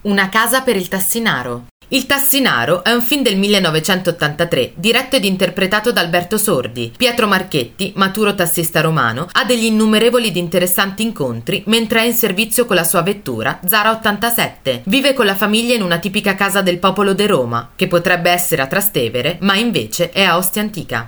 Una casa per il Tassinaro. Il Tassinaro è un film del 1983 diretto ed interpretato da Alberto Sordi. Pietro Marchetti, maturo tassista romano, ha degli innumerevoli ed interessanti incontri mentre è in servizio con la sua vettura Zara 87. Vive con la famiglia in una tipica casa del popolo de Roma, che potrebbe essere a Trastevere, ma invece è a Ostia Antica.